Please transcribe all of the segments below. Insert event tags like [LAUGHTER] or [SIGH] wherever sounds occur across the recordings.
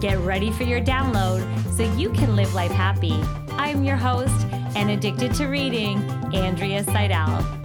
Get ready for your download so you can live life happy. I'm your host and addicted to reading, Andrea Seidel.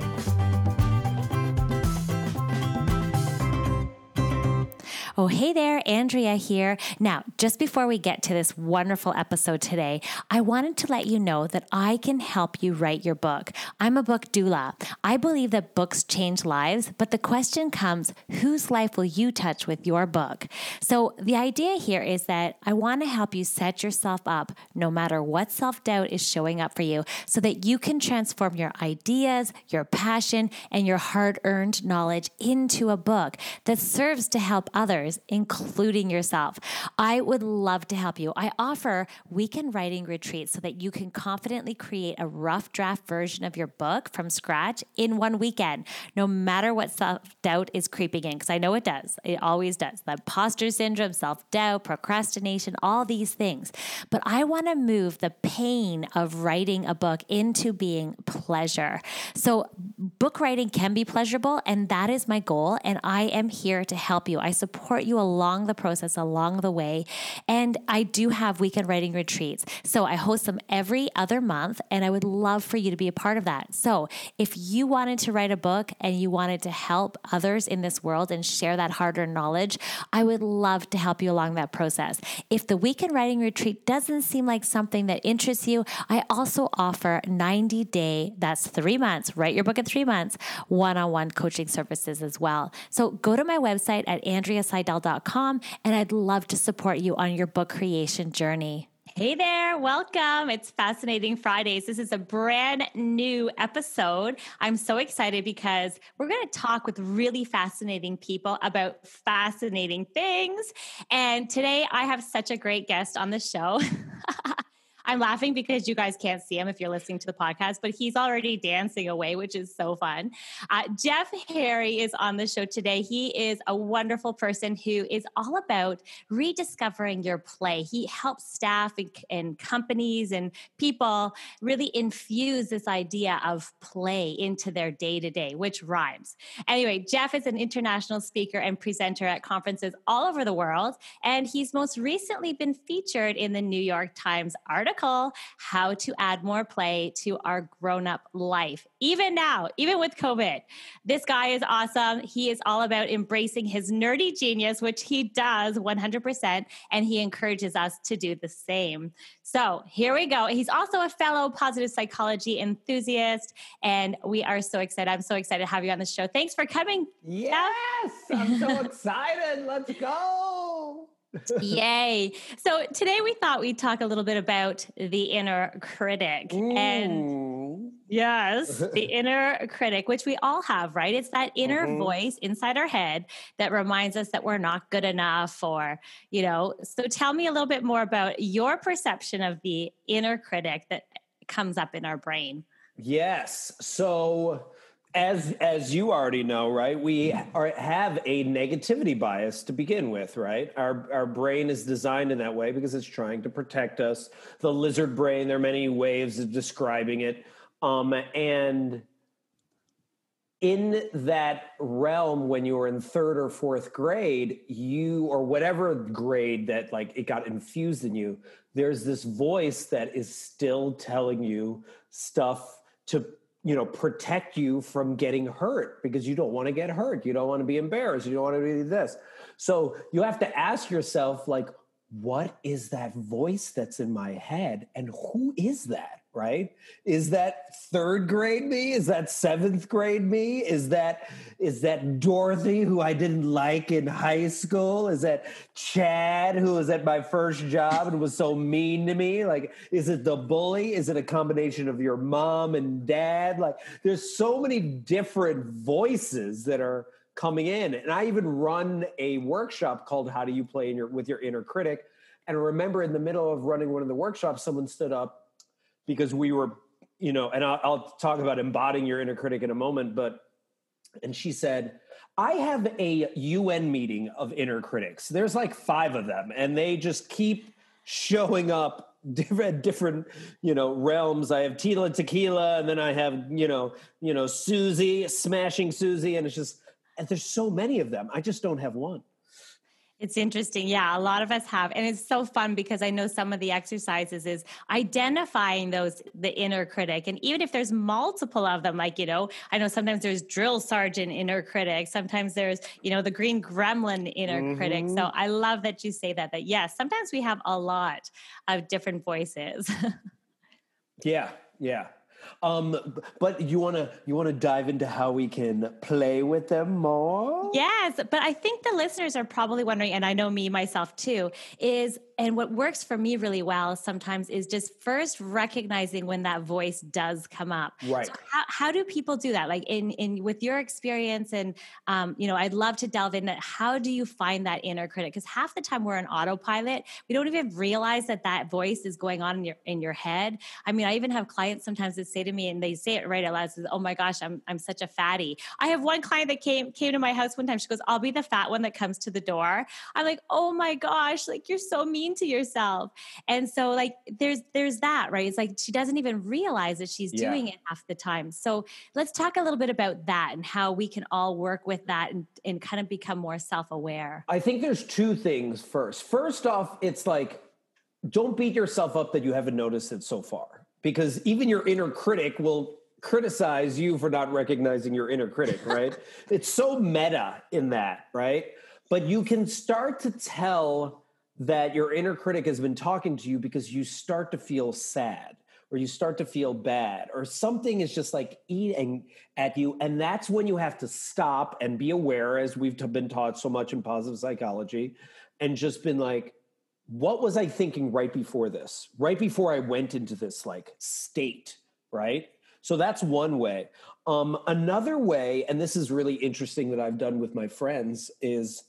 Oh, hey there, Andrea here. Now, just before we get to this wonderful episode today, I wanted to let you know that I can help you write your book. I'm a book doula. I believe that books change lives, but the question comes whose life will you touch with your book? So, the idea here is that I want to help you set yourself up no matter what self doubt is showing up for you so that you can transform your ideas, your passion, and your hard earned knowledge into a book that serves to help others others, including yourself. I would love to help you. I offer weekend writing retreats so that you can confidently create a rough draft version of your book from scratch in one weekend, no matter what self doubt is creeping in, because I know it does. It always does. The imposter syndrome, self doubt, procrastination, all these things. But I want to move the pain of writing a book into being pleasure. So, book writing can be pleasurable, and that is my goal. And I am here to help you. I support support you along the process, along the way. And I do have weekend writing retreats. So I host them every other month, and I would love for you to be a part of that. So if you wanted to write a book and you wanted to help others in this world and share that hard earned knowledge, I would love to help you along that process. If the weekend writing retreat doesn't seem like something that interests you, I also offer 90 day, that's three months, write your book in three months, one on one coaching services as well. So go to my website at Andrea seidel.com, and I'd love to support you on your book creation journey. Hey there, welcome. It's Fascinating Fridays. This is a brand new episode. I'm so excited because we're going to talk with really fascinating people about fascinating things. And today I have such a great guest on the show. [LAUGHS] I'm laughing because you guys can't see him if you're listening to the podcast, but he's already dancing away, which is so fun. Uh, Jeff Harry is on the show today. He is a wonderful person who is all about rediscovering your play. He helps staff and, and companies and people really infuse this idea of play into their day to day, which rhymes. Anyway, Jeff is an international speaker and presenter at conferences all over the world, and he's most recently been featured in the New York Times article article, How to Add More Play to Our Grown Up Life. Even now, even with COVID, this guy is awesome. He is all about embracing his nerdy genius, which he does 100%, and he encourages us to do the same. So here we go. He's also a fellow positive psychology enthusiast, and we are so excited. I'm so excited to have you on the show. Thanks for coming. Yes, I'm so [LAUGHS] excited. Let's go. Yay. So today we thought we'd talk a little bit about the inner critic. Ooh. And yes, the [LAUGHS] inner critic, which we all have, right? It's that inner mm-hmm. voice inside our head that reminds us that we're not good enough or, you know. So tell me a little bit more about your perception of the inner critic that comes up in our brain. Yes. So as as you already know right we are, have a negativity bias to begin with right? Our our brain is designed in that way because it's trying to protect us. The lizard brain there are many ways of describing it. Um, and in that realm when you were in third or fourth grade you or whatever grade that like it got infused in you there's this voice that is still telling you stuff to you know protect you from getting hurt because you don't want to get hurt. You don't want to be embarrassed. You don't want to be this. So you have to ask yourself like what is that voice that's in my head and who is that right? Is that third grade me? Is that seventh grade me? Is that is that dorothy who i didn't like in high school? Is that chad who was at my first job and was so mean to me? Like is it the bully? Is it a combination of your mom and dad? Like there's so many different voices that are coming in. And I even run a workshop called How Do You Play in your with your inner critic? And I remember in the middle of running one of the workshops, someone stood up because we were, you know, and I'll, I'll talk about embodying your inner critic in a moment, but and she said, I have a UN meeting of inner critics. There's like five of them, and they just keep showing up different different you know realms. I have tila tequila and then i have you know you know susie smashing susie and it's just and there's so many of them. I just don't have one it's interesting. Yeah, a lot of us have. And it's so fun because I know some of the exercises is identifying those, the inner critic. And even if there's multiple of them, like, you know, I know sometimes there's drill sergeant inner critic, sometimes there's, you know, the green gremlin inner mm-hmm. critic. So I love that you say that, that yes, sometimes we have a lot of different voices. [LAUGHS] yeah, yeah. Um, but you want to you want to dive into how we can play with them more? Yes, but I think the listeners are probably wondering, and I know me myself too, is and what works for me really well sometimes is just first recognizing when that voice does come up. Right. So how, how do people do that? Like in in with your experience and um, you know i'd love to delve in that how do you find that inner critic? Because half the time we're on autopilot. We don't even realize that that voice is going on in your in your head. I mean i even have clients sometimes that say to me and they say it right out loud says oh my gosh i'm i'm such a fatty. I have one client that came came to my house one time. She goes i'll be the fat one that comes to the door. I'm like oh my gosh like you're so mean to yourself. And so like there's there's that right? It's like she doesn't even realize that she's yeah. doing it half the time. So let's talk a little bit about that and how we can all work with that and, and kind of become more self-aware. I think there's two things first. First off it's like don't beat yourself up that you haven't noticed it so far because even your inner critic will criticize you for not recognizing your inner critic, [LAUGHS] right? it's so meta in that, right? But you can start to tell that your inner critic has been talking to you because you start to feel sad or you start to feel bad or something is just like eating at you and that's when you have to stop and be aware as we've been taught so much in positive psychology and just been like what was i thinking right before this? Right before i went into this like state right? So that's one way. Um, another way and this is really interesting that i've done with my friends is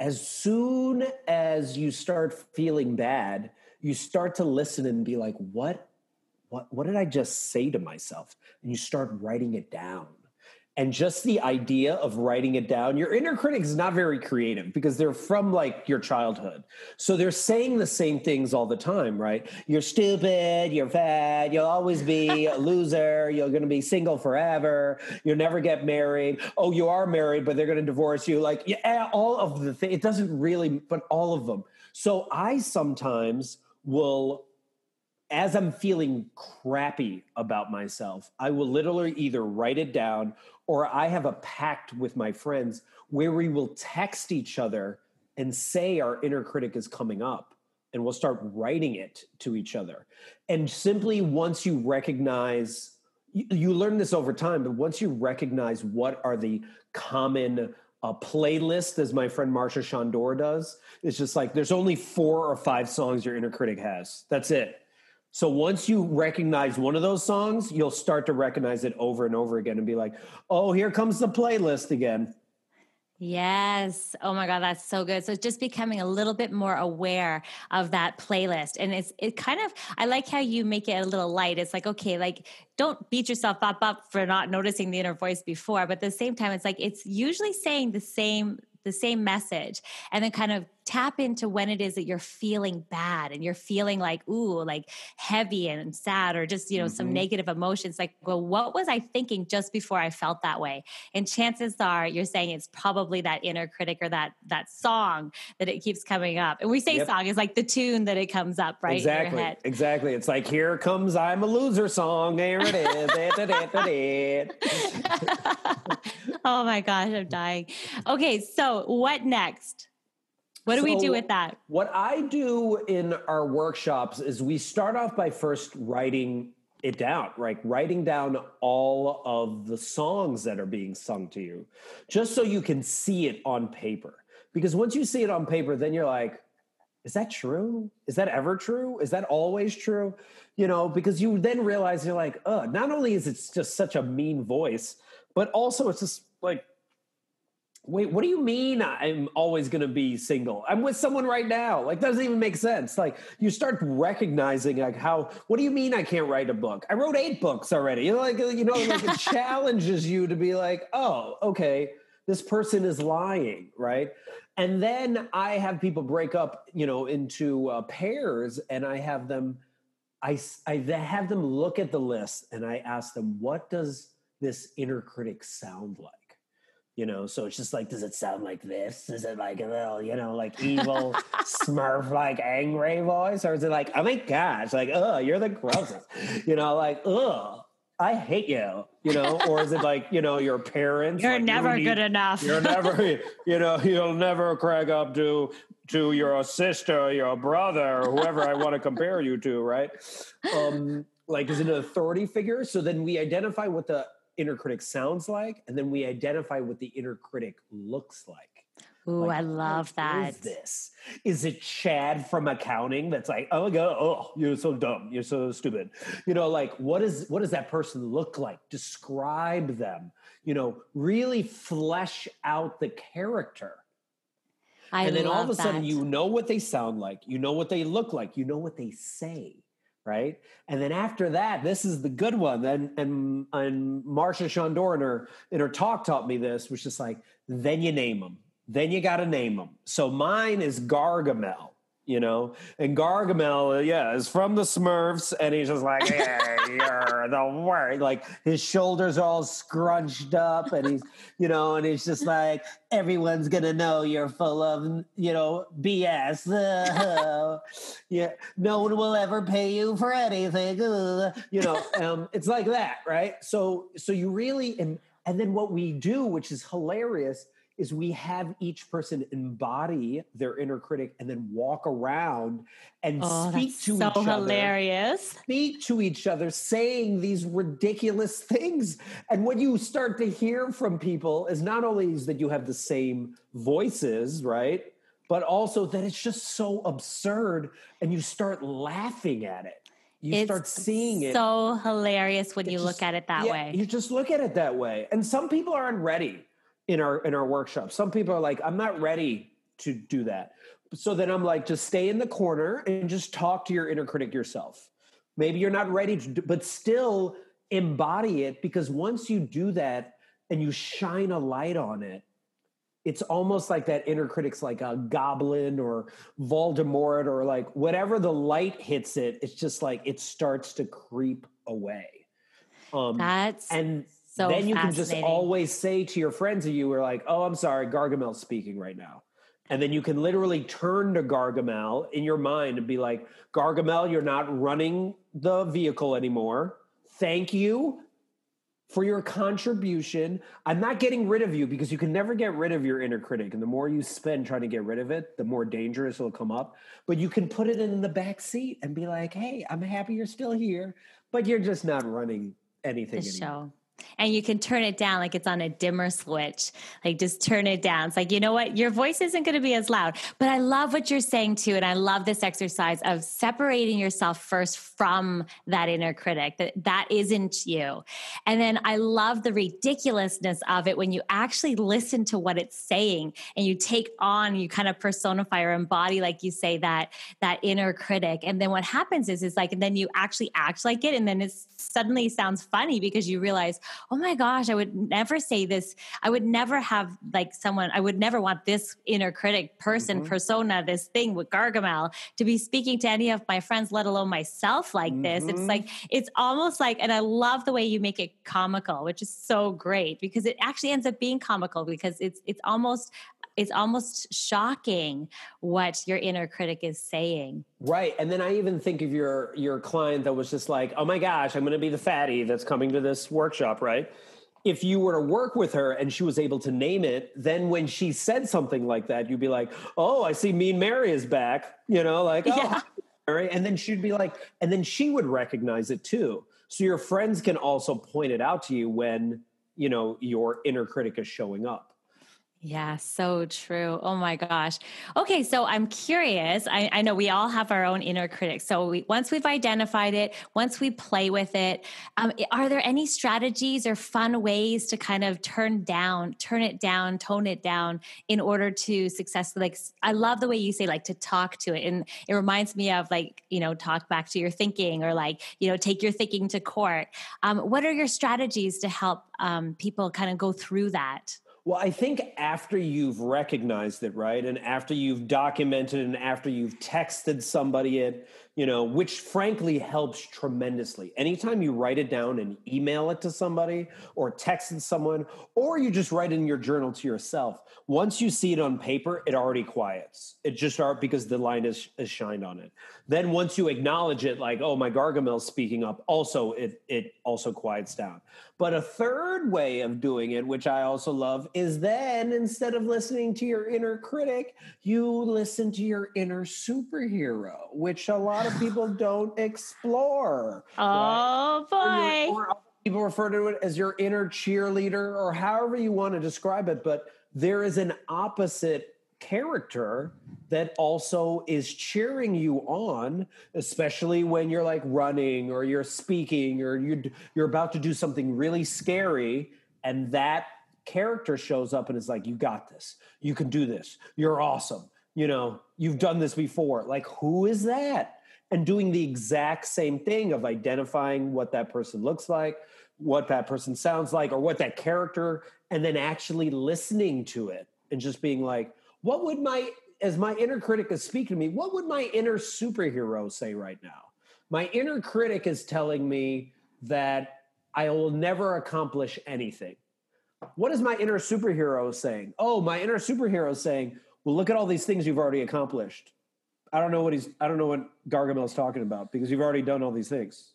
as soon as you start feeling bad, you start to listen and be like, what, what, what did I just say to myself? And you start writing it down and just the idea of writing it down your inner critic is not very creative because they're from like your childhood. So they're saying the same things all the time right? You're stupid you're fat you'll always be a [LAUGHS] loser you're going to be single forever you'll never get married. Oh you are married but they're going to divorce you. Like yeah eh, all of the things it doesn't really but all of them. So i sometimes will as I'm feeling crappy about myself, I will literally either write it down or I have a pact with my friends where we will text each other and say our inner critic is coming up and we'll start writing it to each other. And simply once you recognize, you, learn this over time, but once you recognize what are the common uh, playlist, as my friend Marsha Shandur does, it's just like there's only four or five songs your inner critic has. That's it so once you recognize one of those songs, you'll start to recognize it over and over again and be like, oh, here comes the playlist again. Yes. Oh my God, that's so good. So it's just becoming a little bit more aware of that playlist. And it's it kind of I like how you make it a little light. It's like, okay, like don't beat yourself up up for not noticing the inner voice before. But at the same time, it's like it's usually saying the same the same message and then kind of tap into when it is that you're feeling bad and you're feeling like ooh like heavy and sad or just you know mm-hmm. some negative emotions like well what was i thinking just before i felt that way? And chances are you're saying it's probably that inner critic or that that song that it keeps coming up. And we say yep. song is like the tune that it comes up right exactly exactly. It's like here comes i'm a loser song there it is [LAUGHS] oh my gosh i'm dying. Okay so what next what do so we do with that? What I do in our workshops is we start off by first writing it down, like writing down all of the songs that are being sung to you, just so you can see it on paper. Because once you see it on paper, then you're like, is that true? Is that ever true? Is that always true? You know, because you then realize you're like, oh, not only is it just such a mean voice, but also it's just like wait, what do you mean I'm always going to be single? I'm with someone right now. Like, that doesn't even make sense. Like, you start recognizing, like, how, what do you mean I can't write a book? I wrote eight books already. You know, like, you know, like it [LAUGHS] challenges you to be like, oh, okay, this person is lying, right? And then I have people break up, you know, into uh, pairs and I have them, I, I have them look at the list and I ask them, what does this inner critic sound like? You know so it's just like does it sound like this is it like a little you know like evil [LAUGHS] smurf like angry voice or is it like oh my gosh like oh you're the grossest you know like oh I hate you, you know, or is it like, you know, your parents? You're like, never you good enough. You're never, [LAUGHS] you know, you'll never crack up to to your sister, your brother, or whoever I want to compare you to, right? Um, like, is it an authority figure? So then we identify what the inner critic sounds like, and then we identify what the inner critic looks like. Ooh, like, I love that. Is this? Is it Chad from accounting that's like, oh my god, oh, you're so dumb, you're so stupid. You know, like what is what does that person look like? Describe them. You know, really flesh out the character. I and then all of a sudden that. you know what they sound like, you know what they look like, you know what they say right? And then after that, this is the good one. And and and Marsha Shandur in her in her talk taught me this, which is like, then you name them. Then you got to name them. So mine is Gargamel you know? And Gargamel, uh, yeah, is from the Smurfs, and he's just like, yeah, [LAUGHS] you're the worst. Like his shoulders are all scrunched up, and he's, you know, and he's just like, everyone's gonna know you're full of, you know, BS. [LAUGHS] yeah, no one will ever pay you for anything. [LAUGHS] you know, um, it's like that, right? So, so you really, and and then what we do, which is hilarious is we have each person embody their inner critic and then walk around and oh, speak to so each other. hilarious. Speak to each other, saying these ridiculous things. And what you start to hear from people is not only is that you have the same voices, right? But also that it's just so absurd and you start laughing at it. You it's start seeing it. So hilarious when It you just- look at it that yeah, way. You just look at it that way. And some people aren't ready in our in our workshop. Some people are like, I'm not ready to do that. So then I'm like, just stay in the corner and just talk to your inner critic yourself. Maybe you're not ready to, do, but still embody it because once you do that and you shine a light on it, it's almost like that inner critic's like a goblin or Voldemort or like whatever the light hits it, it's just like it starts to creep away. Um, That's and so then you can just always say to your friends that you were like, "Oh, I'm sorry, Gargamel's speaking right now," and then you can literally turn to Gargamel in your mind and be like, "Gargamel, you're not running the vehicle anymore. Thank you." For your contribution, I'm not getting rid of you because you can never get rid of your inner critic. And the more you spend trying to get rid of it, the more dangerous it'll come up. But you can put it in the back seat and be like, hey, I'm happy you're still here, but you're just not running anything the anymore. show. And you can turn it down like it's on a dimmer switch. Like just turn it down. It's like, you know what? Your voice isn't going to be as loud. But I love what you're saying too. And I love this exercise of separating yourself first from that inner critic. That that isn't you. And then I love the ridiculousness of it when you actually listen to what it's saying and you take on, you kind of personify or embody, like you say, that that inner critic. And then what happens is is like, and then you actually act like it, and then it suddenly sounds funny because you realize, oh my gosh, I would never say this. I would never have like someone, I would never want this inner critic person, Mhm. persona, this thing with Gargamel to be speaking to any of my friends, let alone myself like this. It's Mhm. like, it's almost like, and I love the way you make it comical, which is so great because it actually ends up being comical because it's, it's almost, it's almost shocking what your inner critic is saying. Right. And then I even think of your your client that was just like, "Oh my gosh, I'm going to be the fatty that's coming to this workshop," right? If you were to work with her and she was able to name it, then when she said something like that, you'd be like, "Oh, I see Mean Mary is back." You know, like, "Oh, Yeah. [LAUGHS] Mary." And then she'd be like, and then she would recognize it too. So your friends can also point it out to you when, you know, your inner critic is showing up. Yeah, so true. Oh my gosh. Okay, so I'm curious. I, I know we all have our own inner critic. So we, once we've identified it, once we play with it, um, are there any strategies or fun ways to kind of turn down, turn it down, tone it down in order to successfully? Like, I love the way you say like to talk to it, and it reminds me of like you know talk back to your thinking or like you know take your thinking to court. Um, what are your strategies to help um, people kind of go through that? Well, I think after you've recognized it, right? And after you've documented and after you've texted somebody it, you know, which frankly helps tremendously. Anytime you write it down and email it to somebody or text it someone, or you just write in your journal to yourself, once you see it on paper, it already quiets. It just art because the line is, is shined on it. Then once you acknowledge it, like, oh, my Gargamel's speaking up, also it it also quiets down. But a third way of doing it, which I also love, is then instead of listening to your inner critic, you listen to your inner superhero, which a lot of people don't explore. Oh right? boy. Or, or people refer to it as your inner cheerleader or however you want to describe it, but there is an opposite character that also is cheering you on especially when you're like running or you're speaking or you're you're about to do something really scary and that character shows up and is like you got this you can do this you're awesome you know you've done this before. Like who is that? And doing the exact same thing of identifying what that person looks like what that person sounds like or what that character and then actually listening to it and just being like what would my as my inner critic is speaking to me what would my inner superhero say right now? My inner critic is telling me that i will never accomplish anything. What is my inner superhero saying? Oh my inner superhero saying well look at all these things you've already accomplished i don't know what he's i don't know what gargamel's talking about because you've already done all these things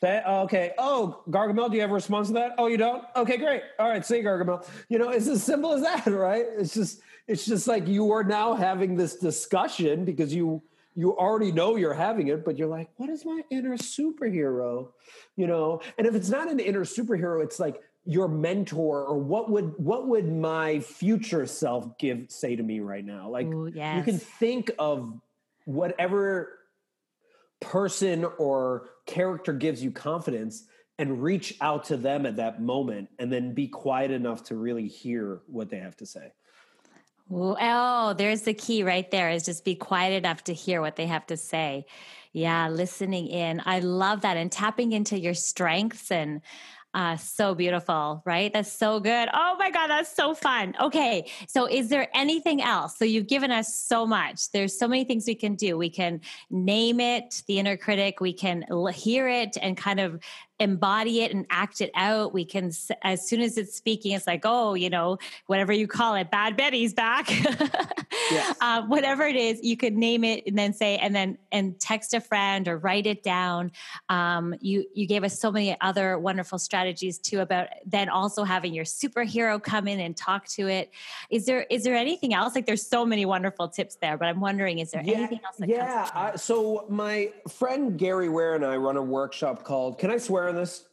that, oh, okay. Oh, Gargamel, do you have a response to that? Oh, you don't? Okay, great. All right, see Gargamel. You know, it's as simple as that, [LAUGHS] right? It's just it's just like you are now having this discussion because you you already know you're having it, but you're like, what is my inner superhero? You know, and if it's not an inner superhero, it's like your mentor or what would what would my future self give say to me right now? Like Ooh, yes. you can think of whatever person or character gives you confidence and reach out to them at that moment and then be quiet enough to really hear what they have to say. Oh, there's the key right there is just be quiet enough to hear what they have to say. Yeah, listening in. I love that and tapping into your strengths and uh, so beautiful, right? That's so good. Oh my God, that's so fun. Okay, so is there anything else? So you've given us so much. There's so many things we can do. We can name it, the inner critic. We can hear it and kind of embody it and act it out. We can, as soon as it's speaking, it's like, oh, you know, whatever you call it, Bad Betty's back. yes. uh, [LAUGHS] whatever it is, you could name it and then say, and then and text a friend or write it down. Um, you you gave us so many other wonderful strategies too about then also having your superhero come in and talk to it. Is there is there anything else? Like, there's so many wonderful tips there, but I'm wondering, is there yeah, anything else? yeah. Uh, so my friend Gary Ware and I run a workshop called. Can I swear? On this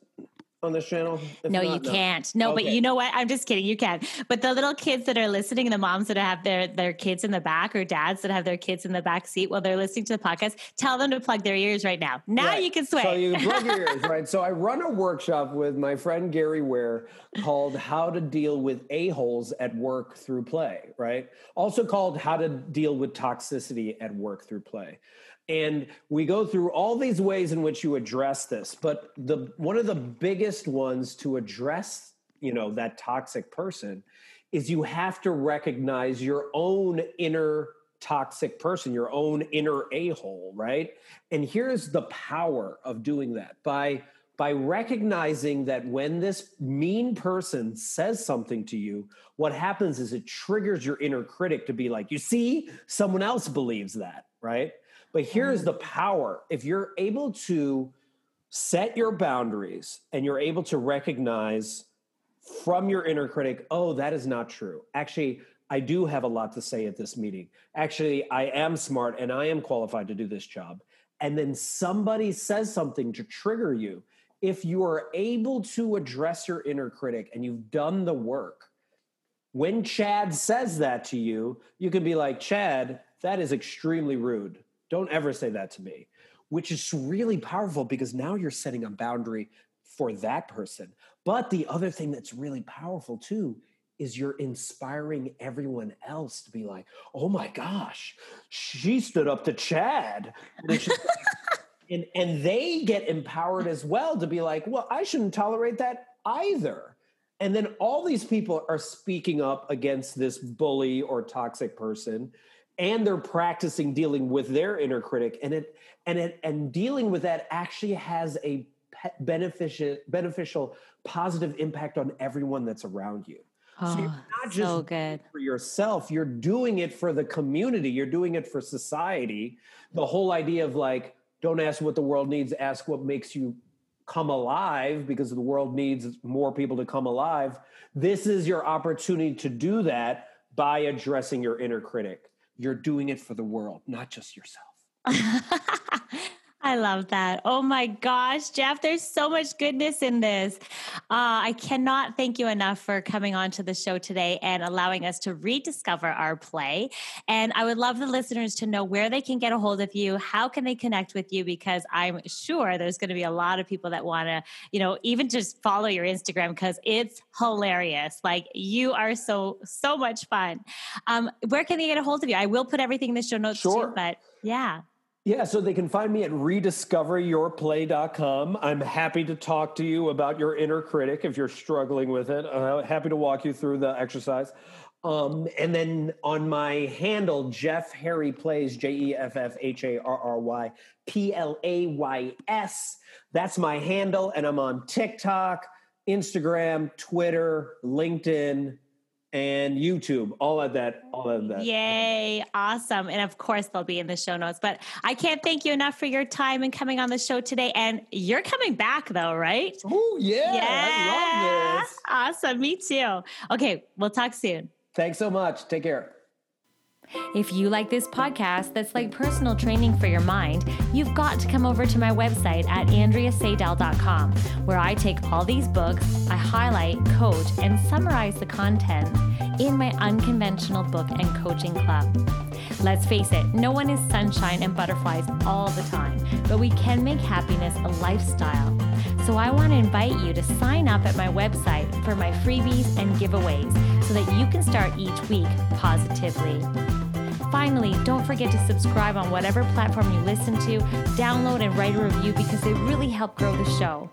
on this channel? If no, not, you no. can't. No, okay. but you know what? I'm just kidding. You can. But the little kids that are listening, the moms that have their their kids in the back, or dads that have their kids in the back seat while they're listening to the podcast, tell them to plug their ears right now. Now right. you can swear. So you [LAUGHS] plug your ears, right? So I run a workshop with my friend Gary Ware called "How to Deal with A Holes at Work Through Play," right? Also called "How to Deal with Toxicity at Work Through Play." And we go through all these ways in which you address this but the one of the biggest ones to address you know that toxic person is you have to recognize your own inner toxic person your own inner a-hole right? And here's the power of doing that. By by recognizing that when this mean person says something to you what happens is it triggers your inner critic to be like you see someone else believes that right but here's mm-hmm. the power if you're able to set your boundaries and you're able to recognize from your inner critic, oh, that is not true. Actually, I do have a lot to say at this meeting. Actually, I am smart and I am qualified to do this job. And then somebody says something to trigger you. If you are able to address your inner critic and you've done the work, When Chad says that to you, you can be like, Chad, that is extremely rude. Don't ever say that to me, which is really powerful because now you're setting a boundary for that person. But the other thing that's really powerful too is you're inspiring everyone else to be like, oh my gosh, she stood up to Chad. [LAUGHS] and, and they get empowered as well to be like, well, I shouldn't tolerate that either. And then all these people are speaking up against this bully or toxic person and they're practicing dealing with their inner critic and it and it and dealing with that actually has a beneficial beneficial positive impact on everyone that's around you Oh, so you're ah, not just so good. for yourself, you're doing it for the community, you're doing it for society. The whole idea of like, don't ask what the world needs, ask what makes you come alive because the world needs more people to come alive. This is your opportunity to do that by addressing your inner critic. You're doing it for the world, not just yourself. [LAUGHS] I love that. Oh my gosh, Jeff, there's so much goodness in this. Uh, I cannot thank you enough for coming on to the show today and allowing us to rediscover our play. And I would love the listeners to know where they can get a hold of you. How can they connect with you? Because I'm sure there's going to be a lot of people that want to, you know, even just follow your Instagram because it's hilarious. Like you are so, so much fun. Um, where can they get a hold of you? I will put everything in the show notes sure. too, but yeah. Yeah, so they can find me at rediscoveryourplay.com. I'm happy to talk to you about your inner critic if you're struggling with it. Uh, happy to walk you through the exercise. Um, and then on my handle, Jeff Harry Plays, J E F F H A R R Y P L A Y S. That's my handle. And I'm on TikTok, Instagram, Twitter, LinkedIn, and YouTube, all of that, all of that. Yay, awesome. And of course, they'll be in the show notes. But I can't thank you enough for your time and coming on the show today. And you're coming back, though, right? Oh, yeah. yeah. I love this. Awesome. Me too. Okay, we'll talk soon. Thanks so much. Take care. If you like this podcast that's like personal training for your mind, you've got to come over to my website at andreaseidel.com, where I take all these books, I highlight, coach, and summarize the content in my unconventional book and coaching club. Let's face it, no one is sunshine and butterflies all the time, but we can make happiness a lifestyle. So I want to invite you to sign up at my website for my freebies and giveaways so that you can start each week positively. Finally, don't forget to subscribe on whatever platform you listen to, download and write a review because they really help grow the show.